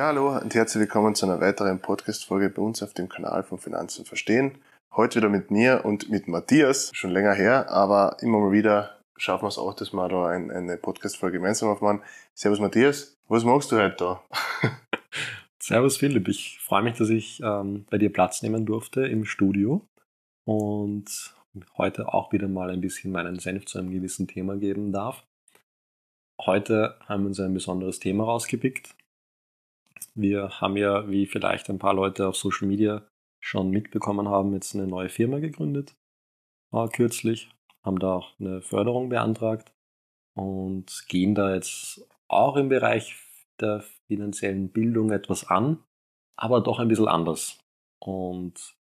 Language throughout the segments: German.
Ja, hallo und herzlich willkommen zu einer weiteren Podcast-Folge bei uns auf dem Kanal von Finanzen verstehen. Heute wieder mit mir und mit Matthias, schon länger her, aber immer mal wieder schaffen wir es auch, dass wir da ein, eine Podcast-Folge gemeinsam aufmachen. Servus Matthias, was machst du heute da? Servus Philipp, ich freue mich, dass ich ähm, bei dir Platz nehmen durfte im Studio und heute auch wieder mal ein bisschen meinen Senf zu einem gewissen Thema geben darf. Heute haben wir uns ein besonderes Thema rausgepickt, wir haben ja, wie vielleicht ein paar Leute auf Social Media schon mitbekommen haben, jetzt eine neue Firma gegründet, äh, kürzlich, haben da auch eine Förderung beantragt und gehen da jetzt auch im Bereich der finanziellen Bildung etwas an, aber doch ein bisschen anders. Und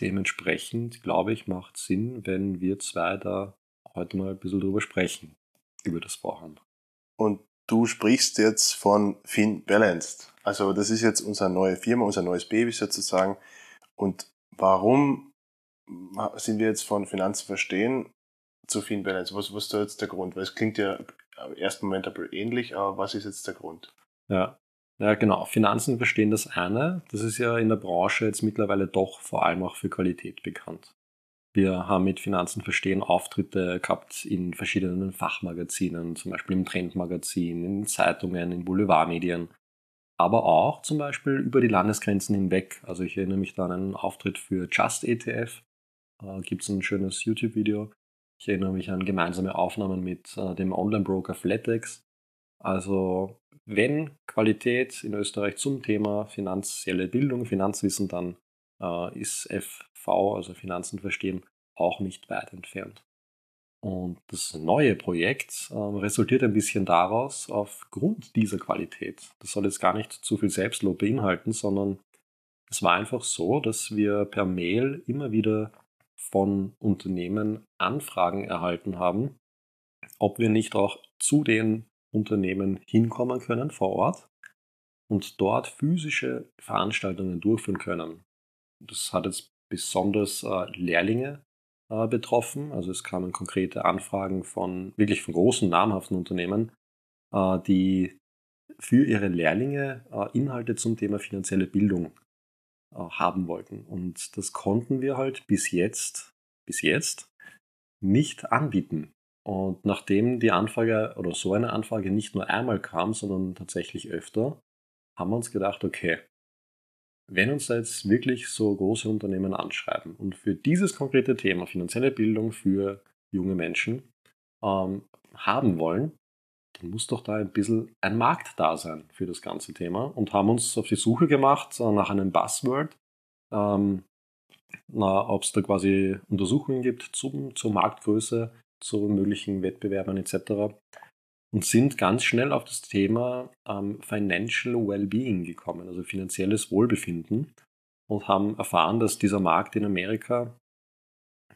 dementsprechend, glaube ich, macht Sinn, wenn wir zwei da heute mal ein bisschen drüber sprechen, über das Vorhaben. Und du sprichst jetzt von FinBalanced. Also das ist jetzt unsere neue Firma, unser neues Baby sozusagen. Und warum sind wir jetzt von Finanzen verstehen zu FinBalance? Was, was ist da jetzt der Grund? Weil es klingt ja im ersten Moment aber ähnlich, aber was ist jetzt der Grund? Ja, ja, genau. Finanzen verstehen das eine. Das ist ja in der Branche jetzt mittlerweile doch vor allem auch für Qualität bekannt. Wir haben mit Finanzen verstehen Auftritte gehabt in verschiedenen Fachmagazinen, zum Beispiel im Trendmagazin, in Zeitungen, in Boulevardmedien, aber auch zum Beispiel über die Landesgrenzen hinweg. Also ich erinnere mich da an einen Auftritt für Just ETF. Gibt es ein schönes YouTube-Video. Ich erinnere mich an gemeinsame Aufnahmen mit äh, dem Online-Broker Flatex. Also wenn Qualität in Österreich zum Thema finanzielle Bildung, Finanzwissen, dann äh, ist Also Finanzen verstehen, auch nicht weit entfernt. Und das neue Projekt äh, resultiert ein bisschen daraus, aufgrund dieser Qualität. Das soll jetzt gar nicht zu viel Selbstlob beinhalten, sondern es war einfach so, dass wir per Mail immer wieder von Unternehmen Anfragen erhalten haben, ob wir nicht auch zu den Unternehmen hinkommen können vor Ort und dort physische Veranstaltungen durchführen können. Das hat jetzt besonders äh, Lehrlinge äh, betroffen. Also es kamen konkrete Anfragen von wirklich von großen namhaften Unternehmen, äh, die für ihre Lehrlinge äh, Inhalte zum Thema finanzielle Bildung äh, haben wollten. Und das konnten wir halt bis jetzt, bis jetzt nicht anbieten. Und nachdem die Anfrage oder so eine Anfrage nicht nur einmal kam, sondern tatsächlich öfter, haben wir uns gedacht, okay, wenn uns da jetzt wirklich so große Unternehmen anschreiben und für dieses konkrete Thema finanzielle Bildung für junge Menschen ähm, haben wollen, dann muss doch da ein bisschen ein Markt da sein für das ganze Thema und haben uns auf die Suche gemacht äh, nach einem Buzzword, ähm, ob es da quasi Untersuchungen gibt zum, zur Marktgröße, zu möglichen Wettbewerbern etc und sind ganz schnell auf das Thema ähm, Financial Wellbeing gekommen, also finanzielles Wohlbefinden und haben erfahren, dass dieser Markt in Amerika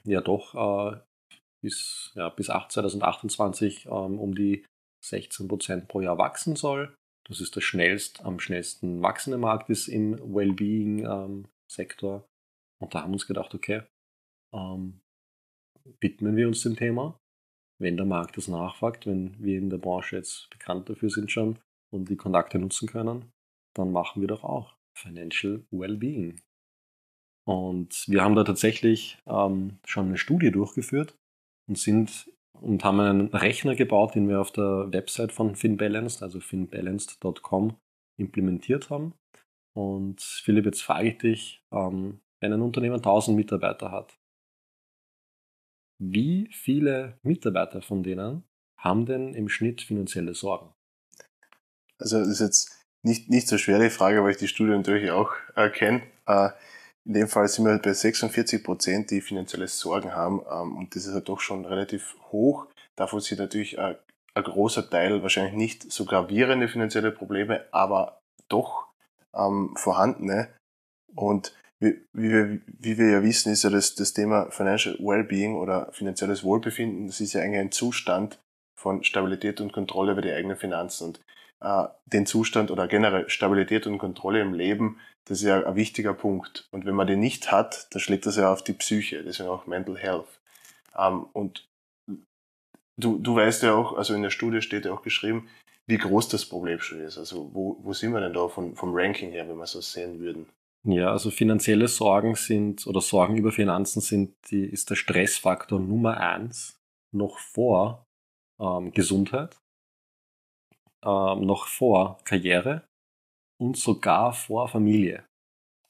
ja doch äh, bis, ja, bis 2028 ähm, um die 16 Prozent pro Jahr wachsen soll. Das ist der schnellst, am schnellsten wachsende Markt ist im Wellbeing-Sektor. Ähm, und da haben wir uns gedacht, okay, ähm, widmen wir uns dem Thema wenn der Markt das nachfragt, wenn wir in der Branche jetzt bekannt dafür sind schon und die Kontakte nutzen können, dann machen wir doch auch Financial Wellbeing. Und wir haben da tatsächlich ähm, schon eine Studie durchgeführt und sind und haben einen Rechner gebaut, den wir auf der Website von FinBalanced, also finbalanced.com, implementiert haben. Und Philipp, jetzt frage ich dich, ähm, wenn ein Unternehmen 1000 Mitarbeiter hat, wie viele Mitarbeiter von denen haben denn im Schnitt finanzielle Sorgen? Also das ist jetzt nicht, nicht so schwer die Frage, weil ich die Studie natürlich auch äh, kenne. Äh, in dem Fall sind wir bei 46 Prozent, die finanzielle Sorgen haben. Ähm, und das ist halt doch schon relativ hoch. Davon sind natürlich äh, ein großer Teil wahrscheinlich nicht so gravierende finanzielle Probleme, aber doch ähm, vorhandene. Und wie, wir, wie wir ja wissen, ist ja das, das Thema Financial Wellbeing oder finanzielles Wohlbefinden, das ist ja eigentlich ein Zustand von Stabilität und Kontrolle über die eigenen Finanzen. Und äh, den Zustand oder generell Stabilität und Kontrolle im Leben, das ist ja ein wichtiger Punkt. Und wenn man den nicht hat, dann schlägt das ja auf die Psyche, deswegen auch Mental Health. Ähm, und du, du weißt ja auch, also in der Studie steht ja auch geschrieben, wie groß das Problem schon ist. Also wo, wo sind wir denn da von, vom Ranking her, wenn wir so sehen würden? Ja, also finanzielle Sorgen sind oder Sorgen über Finanzen sind die, ist der Stressfaktor Nummer eins noch vor ähm, Gesundheit, ähm, noch vor Karriere und sogar vor Familie.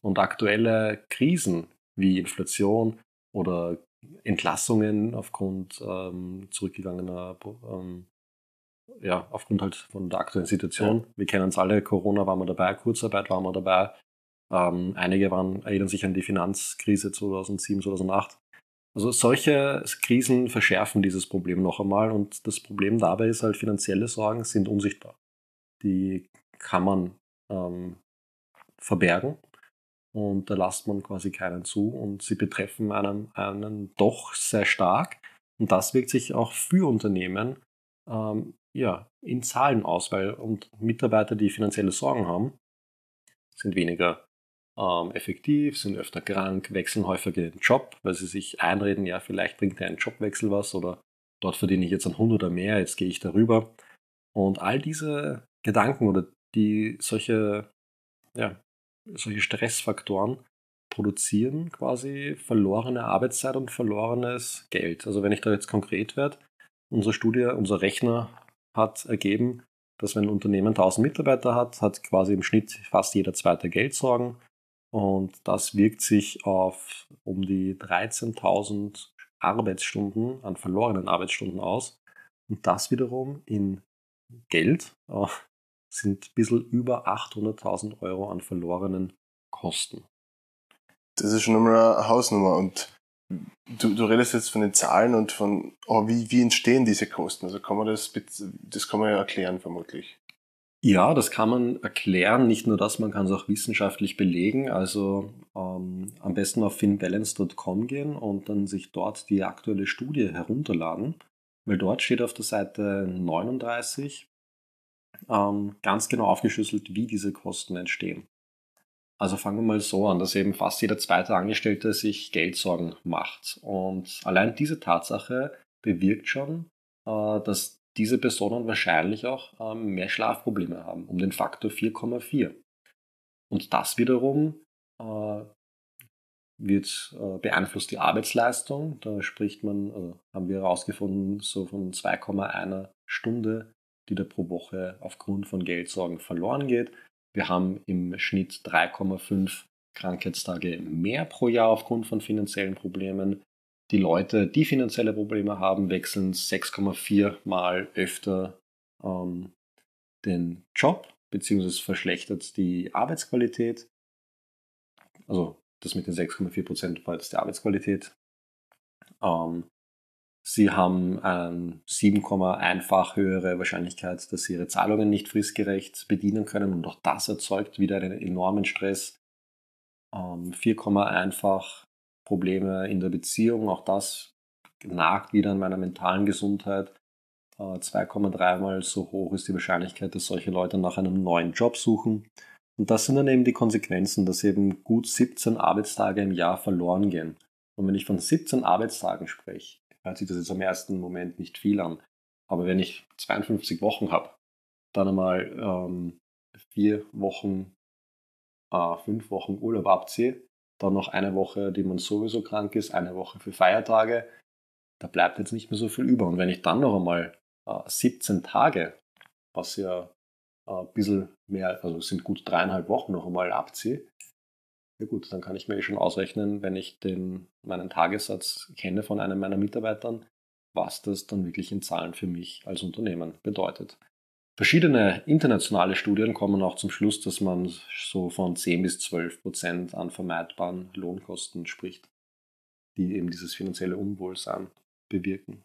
Und aktuelle Krisen wie Inflation oder Entlassungen aufgrund ähm, zurückgegangener, ähm, ja, aufgrund halt von der aktuellen Situation. Ja. Wir kennen es alle, Corona waren wir dabei, Kurzarbeit waren wir dabei. Ähm, einige waren, erinnern sich an die Finanzkrise 2007, 2008. Also solche Krisen verschärfen dieses Problem noch einmal und das Problem dabei ist halt, finanzielle Sorgen sind unsichtbar. Die kann man ähm, verbergen und da lasst man quasi keinen zu und sie betreffen einen, einen doch sehr stark und das wirkt sich auch für Unternehmen ähm, ja, in Zahlen aus, weil und Mitarbeiter, die finanzielle Sorgen haben, sind weniger ähm, effektiv, sind öfter krank, wechseln häufiger den Job, weil sie sich einreden, ja, vielleicht bringt ein Jobwechsel was oder dort verdiene ich jetzt ein Hund oder mehr, jetzt gehe ich darüber. Und all diese Gedanken oder die solche, ja, solche Stressfaktoren produzieren quasi verlorene Arbeitszeit und verlorenes Geld. Also wenn ich da jetzt konkret werde, unsere Studie, unser Rechner hat ergeben, dass wenn ein Unternehmen 1000 Mitarbeiter hat, hat quasi im Schnitt fast jeder zweite Geldsorgen. Und das wirkt sich auf um die 13.000 Arbeitsstunden an verlorenen Arbeitsstunden aus. Und das wiederum in Geld äh, sind ein bisschen über 800.000 Euro an verlorenen Kosten. Das ist schon einmal eine Hausnummer. Und du, du redest jetzt von den Zahlen und von, oh, wie, wie entstehen diese Kosten? Also kann man das, das kann man ja erklären vermutlich. Ja, das kann man erklären. Nicht nur das, man kann es auch wissenschaftlich belegen. Also ähm, am besten auf finbalance.com gehen und dann sich dort die aktuelle Studie herunterladen, weil dort steht auf der Seite 39 ähm, ganz genau aufgeschlüsselt, wie diese Kosten entstehen. Also fangen wir mal so an, dass eben fast jeder zweite Angestellte sich Geldsorgen macht. Und allein diese Tatsache bewirkt schon, äh, dass diese Personen wahrscheinlich auch ähm, mehr Schlafprobleme haben, um den Faktor 4,4. Und das wiederum äh, wird äh, beeinflusst die Arbeitsleistung. Da spricht man, also haben wir herausgefunden, so von 2,1 Stunde, die da pro Woche aufgrund von Geldsorgen verloren geht. Wir haben im Schnitt 3,5 Krankheitstage mehr pro Jahr aufgrund von finanziellen Problemen. Die Leute, die finanzielle Probleme haben, wechseln 6,4 Mal öfter ähm, den Job, beziehungsweise verschlechtert die Arbeitsqualität. Also das mit den 6,4 Prozent war jetzt die Arbeitsqualität. Ähm, sie haben eine 7,1-fach höhere Wahrscheinlichkeit, dass sie ihre Zahlungen nicht fristgerecht bedienen können und auch das erzeugt wieder einen enormen Stress. Ähm, 4,1-fach Probleme in der Beziehung, auch das nagt wieder an meiner mentalen Gesundheit. 2,3 äh, mal so hoch ist die Wahrscheinlichkeit, dass solche Leute nach einem neuen Job suchen. Und das sind dann eben die Konsequenzen, dass eben gut 17 Arbeitstage im Jahr verloren gehen. Und wenn ich von 17 Arbeitstagen spreche, hört sich das jetzt am ersten Moment nicht viel an. Aber wenn ich 52 Wochen habe, dann einmal ähm, vier Wochen, äh, fünf Wochen Urlaub abziehe, dann noch eine Woche, die man sowieso krank ist, eine Woche für Feiertage. Da bleibt jetzt nicht mehr so viel über. Und wenn ich dann noch einmal äh, 17 Tage, was ja äh, ein bisschen mehr, also sind gut dreieinhalb Wochen noch einmal abziehe, ja gut, dann kann ich mir eh schon ausrechnen, wenn ich den, meinen Tagessatz kenne von einem meiner Mitarbeitern, was das dann wirklich in Zahlen für mich als Unternehmen bedeutet. Verschiedene internationale Studien kommen auch zum Schluss, dass man so von 10 bis 12 Prozent an vermeidbaren Lohnkosten spricht, die eben dieses finanzielle Unwohlsein bewirken.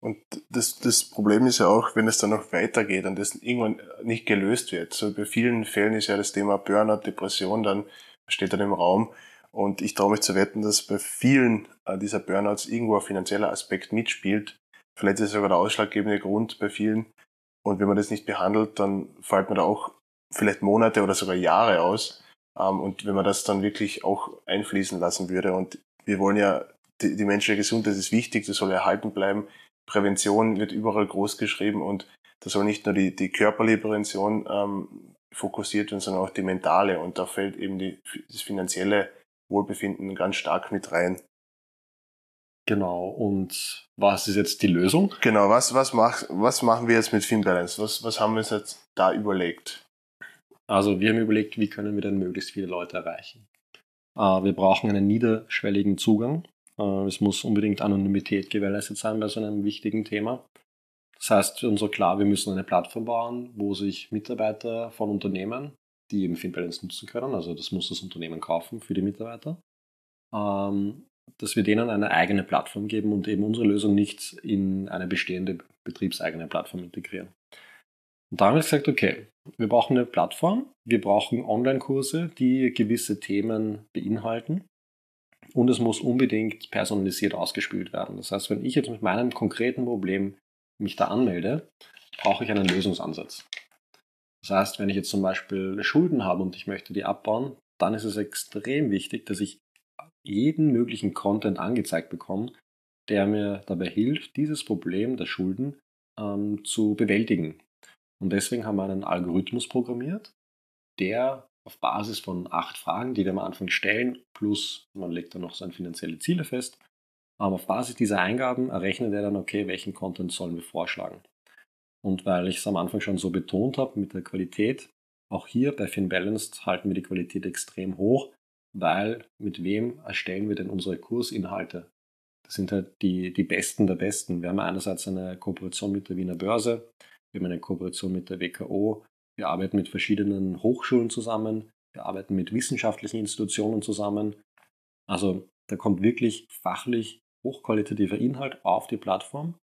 Und das, das Problem ist ja auch, wenn es dann noch weitergeht und das irgendwann nicht gelöst wird. So bei vielen Fällen ist ja das Thema Burnout, Depression dann steht dann im Raum. Und ich traue mich zu wetten, dass bei vielen äh, dieser Burnouts irgendwo ein finanzieller Aspekt mitspielt. Vielleicht ist es sogar der ausschlaggebende Grund bei vielen, und wenn man das nicht behandelt, dann fällt man da auch vielleicht Monate oder sogar Jahre aus. Ähm, und wenn man das dann wirklich auch einfließen lassen würde. Und wir wollen ja, die, die menschliche Gesundheit ist wichtig, das soll erhalten bleiben. Prävention wird überall groß geschrieben und da soll nicht nur die, die körperliche Prävention ähm, fokussiert werden, sondern auch die mentale. Und da fällt eben die, das finanzielle Wohlbefinden ganz stark mit rein. Genau, und was ist jetzt die Lösung? Genau, was, was, mach, was machen wir jetzt mit FinBalance? Was, was haben wir uns jetzt da überlegt? Also wir haben überlegt, wie können wir denn möglichst viele Leute erreichen. Äh, wir brauchen einen niederschwelligen Zugang. Äh, es muss unbedingt Anonymität gewährleistet sein bei so einem wichtigen Thema. Das heißt uns so klar, wir müssen eine Plattform bauen, wo sich Mitarbeiter von Unternehmen, die eben FinBalance nutzen können, also das muss das Unternehmen kaufen für die Mitarbeiter, ähm, dass wir denen eine eigene Plattform geben und eben unsere Lösung nicht in eine bestehende betriebseigene Plattform integrieren. Und da haben wir gesagt, okay, wir brauchen eine Plattform, wir brauchen Online-Kurse, die gewisse Themen beinhalten und es muss unbedingt personalisiert ausgespielt werden. Das heißt, wenn ich jetzt mit meinem konkreten Problem mich da anmelde, brauche ich einen Lösungsansatz. Das heißt, wenn ich jetzt zum Beispiel Schulden habe und ich möchte die abbauen, dann ist es extrem wichtig, dass ich jeden möglichen Content angezeigt bekomme, der mir dabei hilft, dieses Problem der Schulden ähm, zu bewältigen. Und deswegen haben wir einen Algorithmus programmiert, der auf Basis von acht Fragen, die wir am Anfang stellen, plus man legt dann noch seine finanzielle Ziele fest, ähm, auf Basis dieser Eingaben errechnet er dann, okay, welchen Content sollen wir vorschlagen. Und weil ich es am Anfang schon so betont habe mit der Qualität, auch hier bei FinBalanced halten wir die Qualität extrem hoch, weil mit wem erstellen wir denn unsere Kursinhalte? Das sind halt die, die Besten der Besten. Wir haben einerseits eine Kooperation mit der Wiener Börse, wir haben eine Kooperation mit der WKO, wir arbeiten mit verschiedenen Hochschulen zusammen, wir arbeiten mit wissenschaftlichen Institutionen zusammen. Also da kommt wirklich fachlich hochqualitativer Inhalt auf die Plattform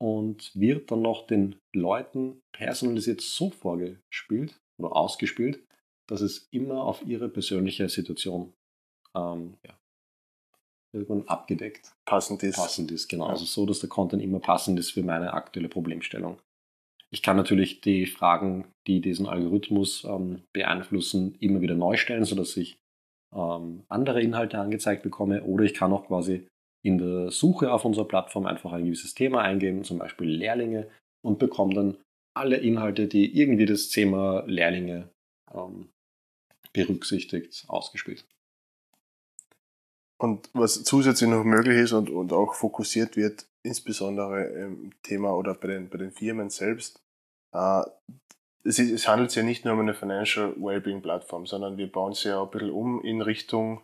und wird dann noch den Leuten personalisiert so vorgespielt oder ausgespielt, dass es immer auf ihre persönliche Situation ähm, ja, irgendwann abgedeckt passend ist. Passend ist, genau. Ja. Also so, dass der Content immer passend ist für meine aktuelle Problemstellung. Ich kann natürlich die Fragen, die diesen Algorithmus ähm, beeinflussen, immer wieder neu stellen, sodass ich ähm, andere Inhalte angezeigt bekomme. Oder ich kann auch quasi in der Suche auf unserer Plattform einfach ein gewisses Thema eingeben, zum Beispiel Lehrlinge, und bekomme dann alle Inhalte, die irgendwie das Thema Lehrlinge ähm, berücksichtigt, ausgespielt. Und was zusätzlich noch möglich ist und, und auch fokussiert wird, insbesondere im Thema oder bei den, bei den Firmen selbst, äh, es, ist, es, handelt sich ja nicht nur um eine Financial Wellbeing Plattform, sondern wir bauen sie ja auch ein bisschen um in Richtung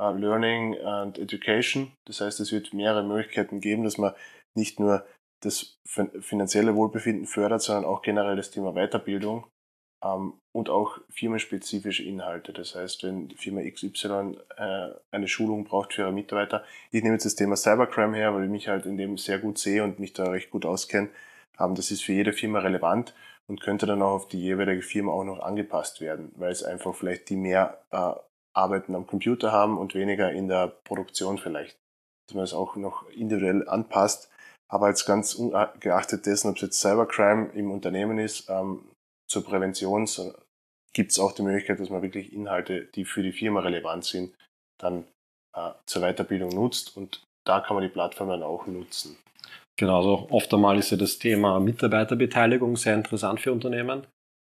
uh, Learning and Education. Das heißt, es wird mehrere Möglichkeiten geben, dass man nicht nur das finanzielle Wohlbefinden fördert, sondern auch generell das Thema Weiterbildung und auch firmenspezifische Inhalte. Das heißt, wenn Firma XY äh, eine Schulung braucht für ihre Mitarbeiter, ich nehme jetzt das Thema Cybercrime her, weil ich mich halt in dem sehr gut sehe und mich da recht gut auskenne, ähm, das ist für jede Firma relevant und könnte dann auch auf die jeweilige Firma auch noch angepasst werden, weil es einfach vielleicht die mehr äh, Arbeiten am Computer haben und weniger in der Produktion vielleicht. Dass man es auch noch individuell anpasst. Aber jetzt ganz ungeachtet dessen, ob es jetzt Cybercrime im Unternehmen ist, ähm, zur Prävention gibt es auch die Möglichkeit, dass man wirklich Inhalte, die für die Firma relevant sind, dann äh, zur Weiterbildung nutzt und da kann man die Plattform dann auch nutzen. Genau, also oft einmal ist ja das Thema Mitarbeiterbeteiligung sehr interessant für Unternehmen,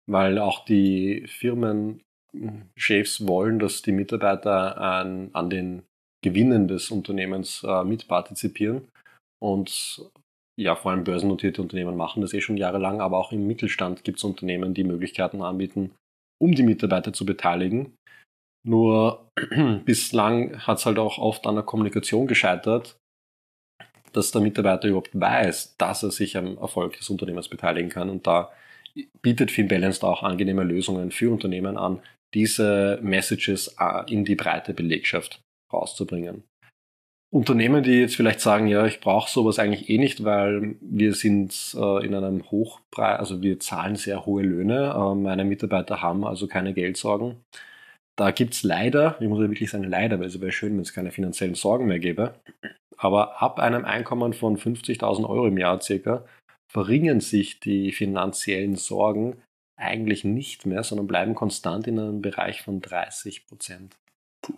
weil auch die Firmenchefs wollen, dass die Mitarbeiter an, an den Gewinnen des Unternehmens äh, mitpartizipieren. Und ja, vor allem börsennotierte Unternehmen machen das eh schon jahrelang, aber auch im Mittelstand gibt es Unternehmen, die Möglichkeiten anbieten, um die Mitarbeiter zu beteiligen. Nur bislang hat es halt auch oft an der Kommunikation gescheitert, dass der Mitarbeiter überhaupt weiß, dass er sich am Erfolg des Unternehmens beteiligen kann. Und da bietet FinBalanced auch angenehme Lösungen für Unternehmen an, diese Messages äh, in die breite Belegschaft rauszubringen. Unternehmen, die jetzt vielleicht sagen, ja, ich brauche sowas eigentlich eh nicht, weil wir sind äh, in einem Hochpreis, also wir zahlen sehr hohe Löhne, äh, meine Mitarbeiter haben also keine Geldsorgen. Da gibt es leider, ich muss ja wirklich sagen leider, weil es wäre schön, wenn es keine finanziellen Sorgen mehr gäbe, aber ab einem Einkommen von 50.000 Euro im Jahr circa verringern sich die finanziellen Sorgen eigentlich nicht mehr, sondern bleiben konstant in einem Bereich von 30 Prozent.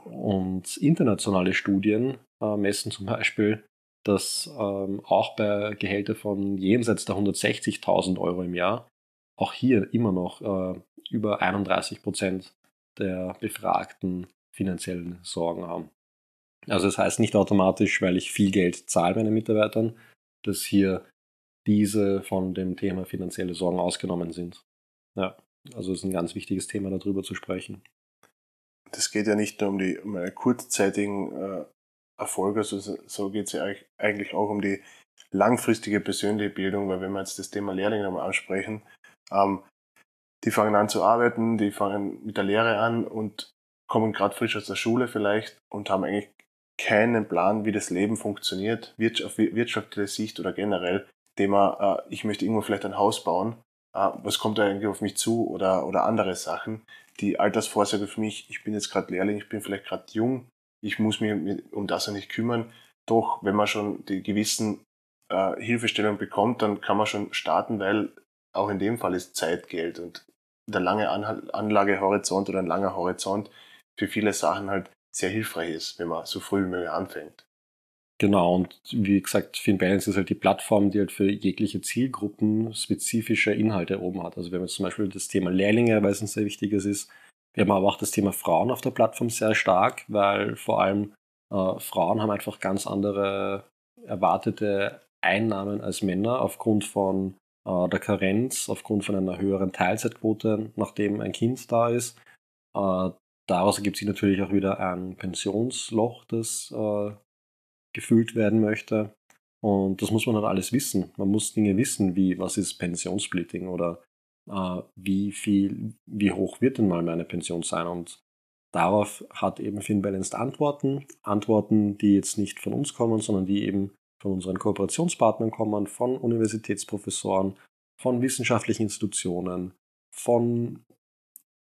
Und internationale Studien äh, messen zum Beispiel, dass ähm, auch bei Gehältern von jenseits der 160.000 Euro im Jahr auch hier immer noch äh, über 31 Prozent der Befragten finanziellen Sorgen haben. Also das heißt nicht automatisch, weil ich viel Geld zahle meinen Mitarbeitern, dass hier diese von dem Thema finanzielle Sorgen ausgenommen sind. Ja, also es ist ein ganz wichtiges Thema, darüber zu sprechen. Das geht ja nicht nur um die um kurzzeitigen äh, Erfolg, also so geht es ja eigentlich auch um die langfristige persönliche Bildung, weil wenn wir jetzt das Thema Lehrlinge nochmal ansprechen, ähm, die fangen an zu arbeiten, die fangen mit der Lehre an und kommen gerade frisch aus der Schule vielleicht und haben eigentlich keinen Plan, wie das Leben funktioniert, Wirtschaft, wirtschaftliche Sicht oder generell Thema, äh, ich möchte irgendwo vielleicht ein Haus bauen, äh, was kommt da eigentlich auf mich zu oder, oder andere Sachen. Die Altersvorsorge für mich, ich bin jetzt gerade Lehrling, ich bin vielleicht gerade jung, ich muss mich um das ja nicht kümmern. Doch, wenn man schon die gewissen äh, Hilfestellungen bekommt, dann kann man schon starten, weil auch in dem Fall ist Zeit Geld und der lange Anlagehorizont oder ein langer Horizont für viele Sachen halt sehr hilfreich ist, wenn man so früh wie möglich anfängt. Genau, und wie gesagt, FinBalance ist halt die Plattform, die halt für jegliche Zielgruppen spezifische Inhalte oben hat. Also haben jetzt zum Beispiel das Thema Lehrlinge, weil es ein sehr wichtiges ist. Wir haben aber auch das Thema Frauen auf der Plattform sehr stark, weil vor allem äh, Frauen haben einfach ganz andere erwartete Einnahmen als Männer aufgrund von äh, der Karenz, aufgrund von einer höheren Teilzeitquote, nachdem ein Kind da ist. Äh, daraus ergibt sich natürlich auch wieder ein Pensionsloch, das äh, gefüllt werden möchte. Und das muss man halt alles wissen. Man muss Dinge wissen, wie was ist Pensionssplitting oder wie viel, wie hoch wird denn mal meine Pension sein? Und darauf hat eben FinBalanced Antworten. Antworten, die jetzt nicht von uns kommen, sondern die eben von unseren Kooperationspartnern kommen, von Universitätsprofessoren, von wissenschaftlichen Institutionen, von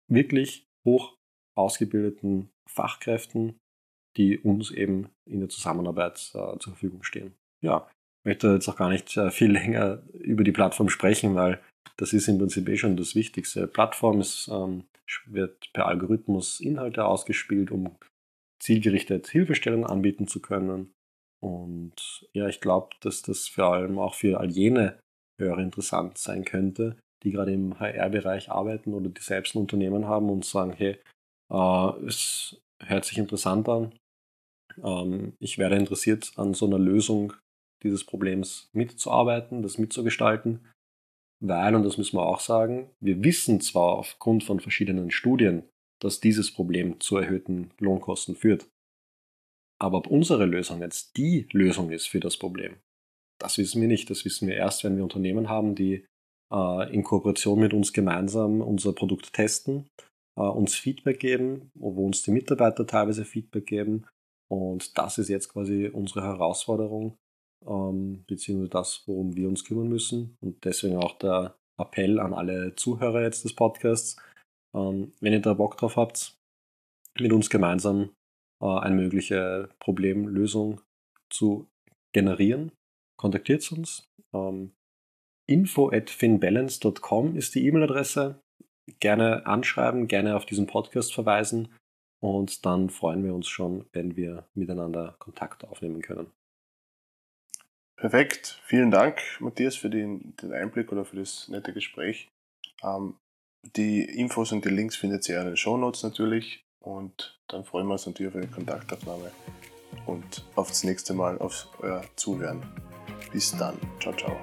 wirklich hoch ausgebildeten Fachkräften, die uns eben in der Zusammenarbeit äh, zur Verfügung stehen. Ja, ich möchte jetzt auch gar nicht äh, viel länger über die Plattform sprechen, weil das ist im Prinzip eh schon das Wichtigste. Plattform ist, ähm, wird per Algorithmus Inhalte ausgespielt, um zielgerichtet Hilfestellung anbieten zu können. Und ja, ich glaube, dass das vor allem auch für all jene Hörer interessant sein könnte, die gerade im HR-Bereich arbeiten oder die selbst ein Unternehmen haben und sagen, hey, äh, es hört sich interessant an, ähm, ich wäre interessiert an so einer Lösung dieses Problems mitzuarbeiten, das mitzugestalten, weil, und das müssen wir auch sagen, wir wissen zwar aufgrund von verschiedenen Studien, dass dieses Problem zu erhöhten Lohnkosten führt. Aber ob unsere Lösung jetzt die Lösung ist für das Problem, das wissen wir nicht. Das wissen wir erst, wenn wir Unternehmen haben, die äh, in Kooperation mit uns gemeinsam unser Produkt testen, äh, uns Feedback geben, wo uns die Mitarbeiter teilweise Feedback geben und das ist jetzt quasi unsere Herausforderung, ähm, beziehungsweise das, worum wir uns kümmern müssen. Und deswegen auch der Appell an alle Zuhörer jetzt des Podcasts. Ähm, wenn ihr da Bock drauf habt, mit uns gemeinsam äh, eine mögliche Problemlösung zu generieren, kontaktiert uns. Ähm, info at finbalance.com ist die E-Mail-Adresse. Gerne anschreiben, gerne auf diesen Podcast verweisen und dann freuen wir uns schon, wenn wir miteinander Kontakt aufnehmen können. Perfekt. Vielen Dank, Matthias, für den, den Einblick oder für das nette Gespräch. Ähm, die Infos und die Links findet ihr in den Show Notes natürlich. Und dann freuen wir uns natürlich auf eine Kontaktaufnahme und auf das nächste Mal, auf euer Zuhören. Bis dann. Ciao, ciao.